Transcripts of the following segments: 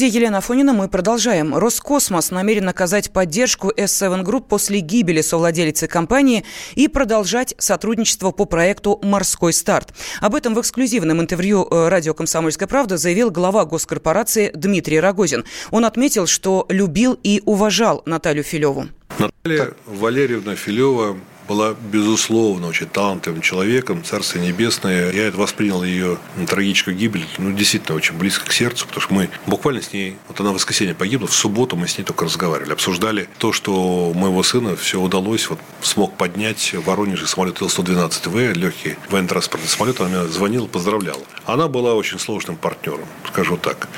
студии Елена Афонина мы продолжаем. Роскосмос намерен оказать поддержку S7 Group после гибели совладелицы компании и продолжать сотрудничество по проекту «Морской старт». Об этом в эксклюзивном интервью э, радио «Комсомольская правда» заявил глава госкорпорации Дмитрий Рогозин. Он отметил, что любил и уважал Наталью Филеву. Наталья Валерьевна Филева была, безусловно, очень талантливым человеком, Царство Небесное. Я это воспринял ее трагическую гибель, ну, действительно, очень близко к сердцу, потому что мы буквально с ней, вот она в воскресенье погибла, в субботу мы с ней только разговаривали, обсуждали то, что моего сына все удалось, вот смог поднять в Воронеже самолет Ил-112В, легкий военно-транспортный самолет, она мне звонила, поздравляла. Она была очень сложным партнером, скажу так,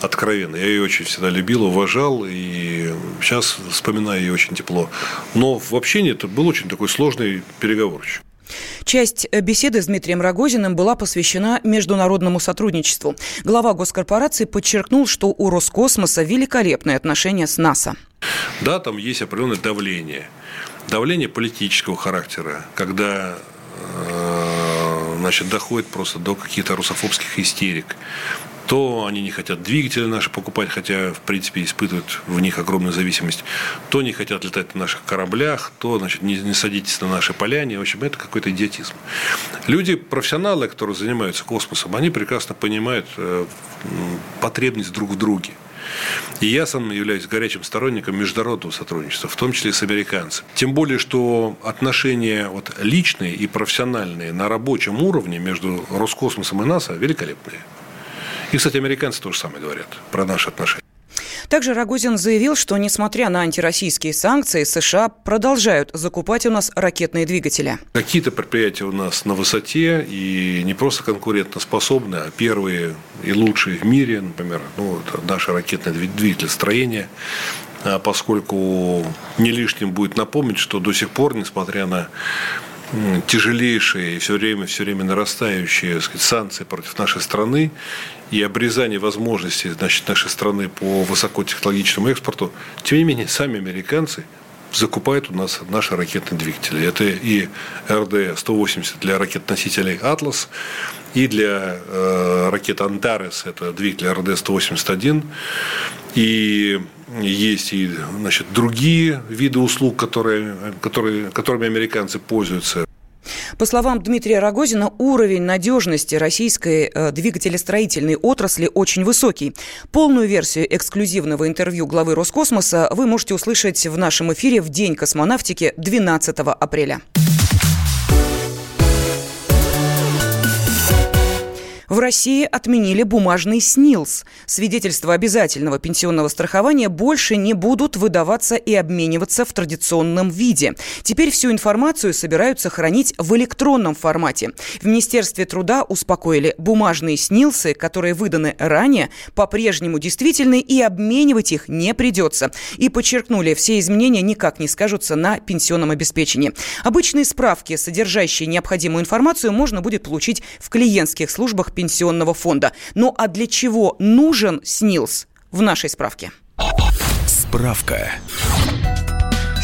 откровенно. Я ее очень всегда любил, уважал, и сейчас вспоминаю ее очень тепло. Но в общении это был очень такой сложный переговорчик. Часть беседы с Дмитрием Рогозиным была посвящена международному сотрудничеству. Глава госкорпорации подчеркнул, что у Роскосмоса великолепные отношения с НАСА. Да, там есть определенное давление. Давление политического характера, когда э, значит, доходит просто до каких-то русофобских истерик то они не хотят двигатели наши покупать, хотя, в принципе, испытывают в них огромную зависимость, то не хотят летать на наших кораблях, то, значит, не, не садитесь на наши поляне. В общем, это какой-то идиотизм. Люди, профессионалы, которые занимаются космосом, они прекрасно понимают э, потребность друг в друге. И я сам являюсь горячим сторонником международного сотрудничества, в том числе и с американцами. Тем более, что отношения вот, личные и профессиональные на рабочем уровне между Роскосмосом и НАСА великолепные. И, кстати, американцы тоже самое говорят про наши отношения. Также Рогозин заявил, что, несмотря на антироссийские санкции, США продолжают закупать у нас ракетные двигатели. Какие-то предприятия у нас на высоте и не просто конкурентоспособны, а первые и лучшие в мире, например, ну, это наше ракетное двигателестроение, а поскольку не лишним будет напомнить, что до сих пор, несмотря на тяжелейшие и все время, все время нарастающие сказать, санкции против нашей страны и обрезание возможностей значит, нашей страны по высокотехнологичному экспорту, тем не менее, сами американцы закупают у нас наши ракетные двигатели. Это и РД-180 для ракет-носителей «Атлас», и для э, ракет «Антарес» это двигатель РД-181, и есть и значит, другие виды услуг, которые, которые, которыми американцы пользуются. По словам Дмитрия Рогозина, уровень надежности российской э, двигателестроительной отрасли очень высокий. Полную версию эксклюзивного интервью главы Роскосмоса вы можете услышать в нашем эфире в День космонавтики 12 апреля. В России отменили бумажный СНИЛС. Свидетельства обязательного пенсионного страхования больше не будут выдаваться и обмениваться в традиционном виде. Теперь всю информацию собираются хранить в электронном формате. В Министерстве труда успокоили бумажные СНИЛСы, которые выданы ранее, по-прежнему действительны и обменивать их не придется. И подчеркнули, все изменения никак не скажутся на пенсионном обеспечении. Обычные справки, содержащие необходимую информацию, можно будет получить в клиентских службах пенсионного фонда. Ну а для чего нужен СНИЛС в нашей справке? Справка.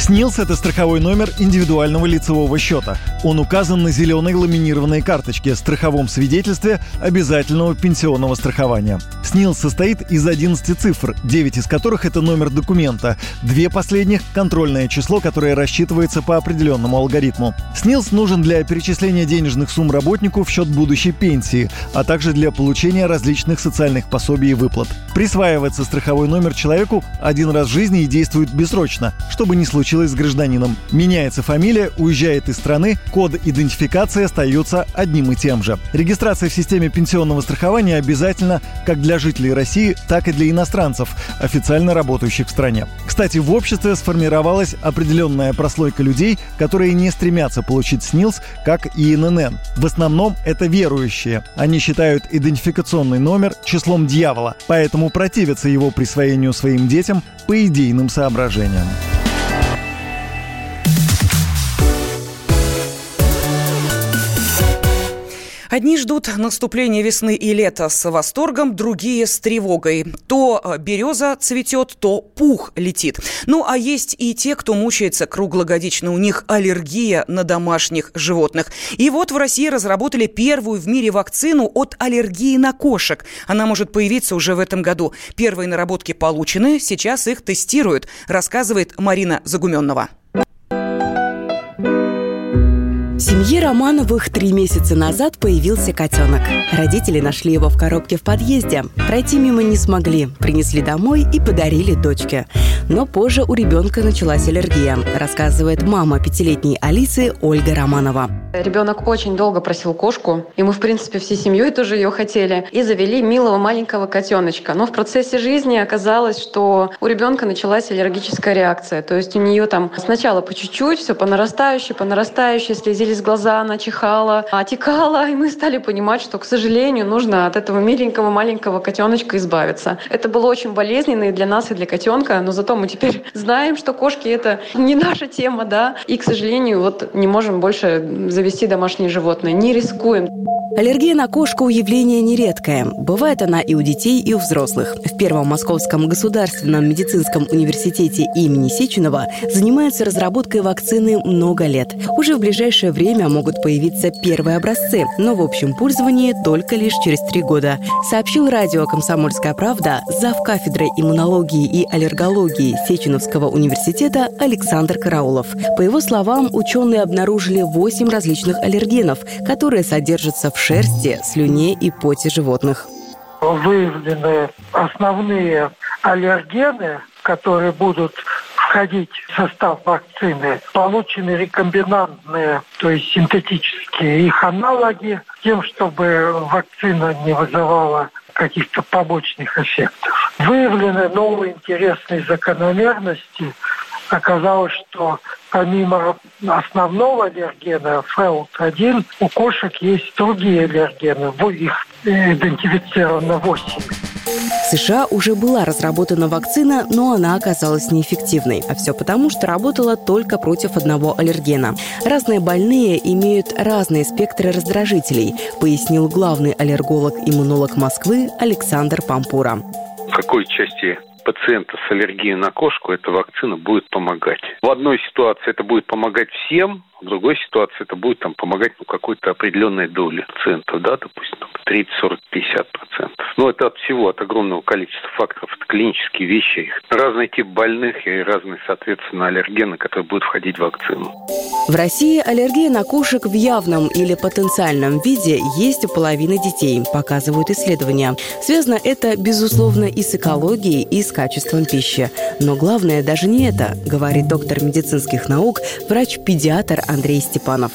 СНИЛС – это страховой номер индивидуального лицевого счета. Он указан на зеленой ламинированной карточке страховом свидетельстве обязательного пенсионного страхования. СНИЛС состоит из 11 цифр, 9 из которых – это номер документа, две последних – контрольное число, которое рассчитывается по определенному алгоритму. СНИЛС нужен для перечисления денежных сумм работнику в счет будущей пенсии, а также для получения различных социальных пособий и выплат. Присваивается страховой номер человеку один раз в жизни и действует бессрочно, чтобы не случилось случилось с гражданином. Меняется фамилия, уезжает из страны, код идентификации остается одним и тем же. Регистрация в системе пенсионного страхования обязательна как для жителей России, так и для иностранцев, официально работающих в стране. Кстати, в обществе сформировалась определенная прослойка людей, которые не стремятся получить СНИЛС, как и ИНН. В основном это верующие. Они считают идентификационный номер числом дьявола, поэтому противятся его присвоению своим детям по идейным соображениям. Одни ждут наступления весны и лета с восторгом, другие с тревогой. То э, береза цветет, то пух летит. Ну, а есть и те, кто мучается круглогодично. У них аллергия на домашних животных. И вот в России разработали первую в мире вакцину от аллергии на кошек. Она может появиться уже в этом году. Первые наработки получены, сейчас их тестируют, рассказывает Марина Загуменнова семье Романовых три месяца назад появился котенок. Родители нашли его в коробке в подъезде. Пройти мимо не смогли, принесли домой и подарили дочке. Но позже у ребенка началась аллергия, рассказывает мама пятилетней Алисы Ольга Романова. Ребенок очень долго просил кошку, и мы, в принципе, всей семьей тоже ее хотели, и завели милого маленького котеночка. Но в процессе жизни оказалось, что у ребенка началась аллергическая реакция. То есть у нее там сначала по чуть-чуть, все по нарастающей, по нарастающей, слезились глаза, глаза, она чихала, отекала, и мы стали понимать, что, к сожалению, нужно от этого миленького маленького котеночка избавиться. Это было очень болезненно и для нас, и для котенка, но зато мы теперь знаем, что кошки это не наша тема, да, и, к сожалению, вот не можем больше завести домашние животные, не рискуем. Аллергия на кошку – явление нередкое. Бывает она и у детей, и у взрослых. В Первом Московском государственном медицинском университете имени Сеченова занимаются разработкой вакцины много лет. Уже в ближайшее время могут появиться первые образцы, но в общем пользовании только лишь через три года, сообщил радио «Комсомольская правда» зав. кафедрой иммунологии и аллергологии Сеченовского университета Александр Караулов. По его словам, ученые обнаружили 8 различных аллергенов, которые содержатся в шерсти, слюне и поте животных. Выявлены основные аллергены, которые будут входить в состав вакцины. Получены рекомбинантные, то есть синтетические их аналоги, тем, чтобы вакцина не вызывала каких-то побочных эффектов. Выявлены новые интересные закономерности. Оказалось, что помимо основного аллергена ФЭЛТ-1, у кошек есть другие аллергены. Их идентифицировано 8. В США уже была разработана вакцина, но она оказалась неэффективной. А все потому, что работала только против одного аллергена. Разные больные имеют разные спектры раздражителей, пояснил главный аллерголог-иммунолог Москвы Александр Пампура. В какой части пациента с аллергией на кошку эта вакцина будет помогать. В одной ситуации это будет помогать всем, в другой ситуации это будет там, помогать ну, какой-то определенной доле пациентов, да, допустим, 30, 40, 50 процентов. Но это от всего, от огромного количества факторов. Это клинические вещи, разный тип больных и разные, соответственно, аллергены, которые будут входить в вакцину. В России аллергия на кошек в явном или потенциальном виде есть у половины детей, показывают исследования. Связано это, безусловно, и с экологией, и с качеством пищи. Но главное даже не это, говорит доктор медицинских наук, врач-педиатр Андрей Степанов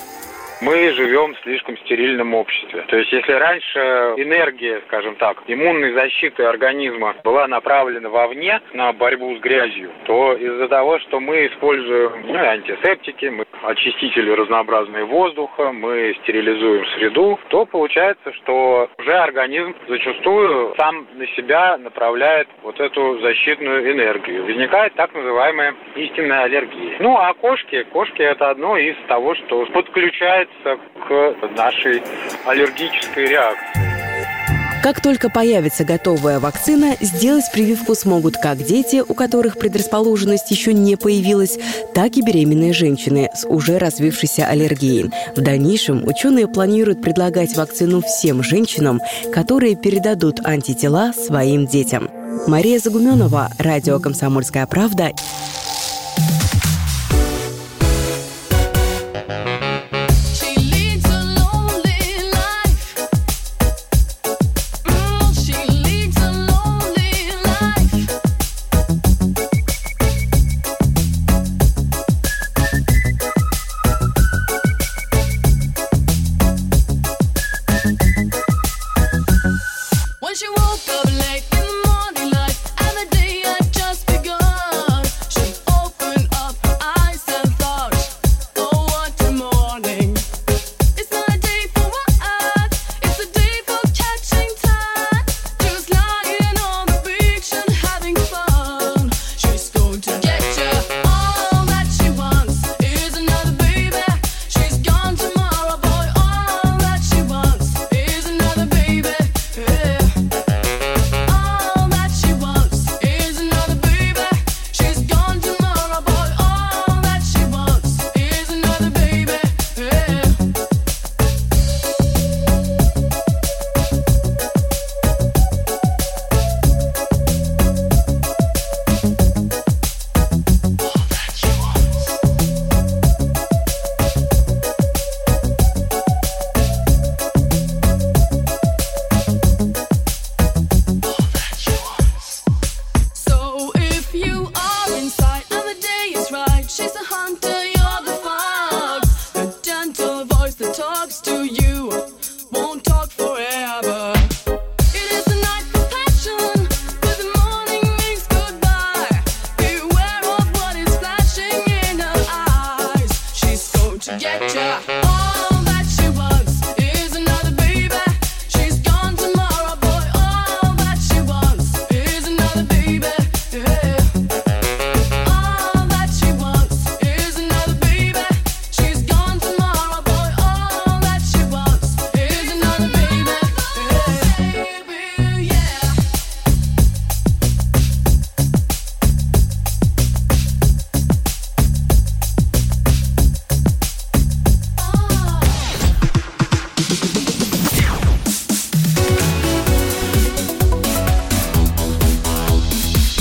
мы живем в слишком стерильном обществе. То есть если раньше энергия, скажем так, иммунной защиты организма была направлена вовне на борьбу с грязью, то из-за того, что мы используем ну, антисептики, мы очистители разнообразные воздуха, мы стерилизуем среду, то получается, что уже организм зачастую сам на себя направляет вот эту защитную энергию. Возникает так называемая истинная аллергия. Ну а кошки, кошки это одно из того, что подключает подключается к нашей аллергической реакции. Как только появится готовая вакцина, сделать прививку смогут как дети, у которых предрасположенность еще не появилась, так и беременные женщины с уже развившейся аллергией. В дальнейшем ученые планируют предлагать вакцину всем женщинам, которые передадут антитела своим детям. Мария Загуменова, радио «Комсомольская правда».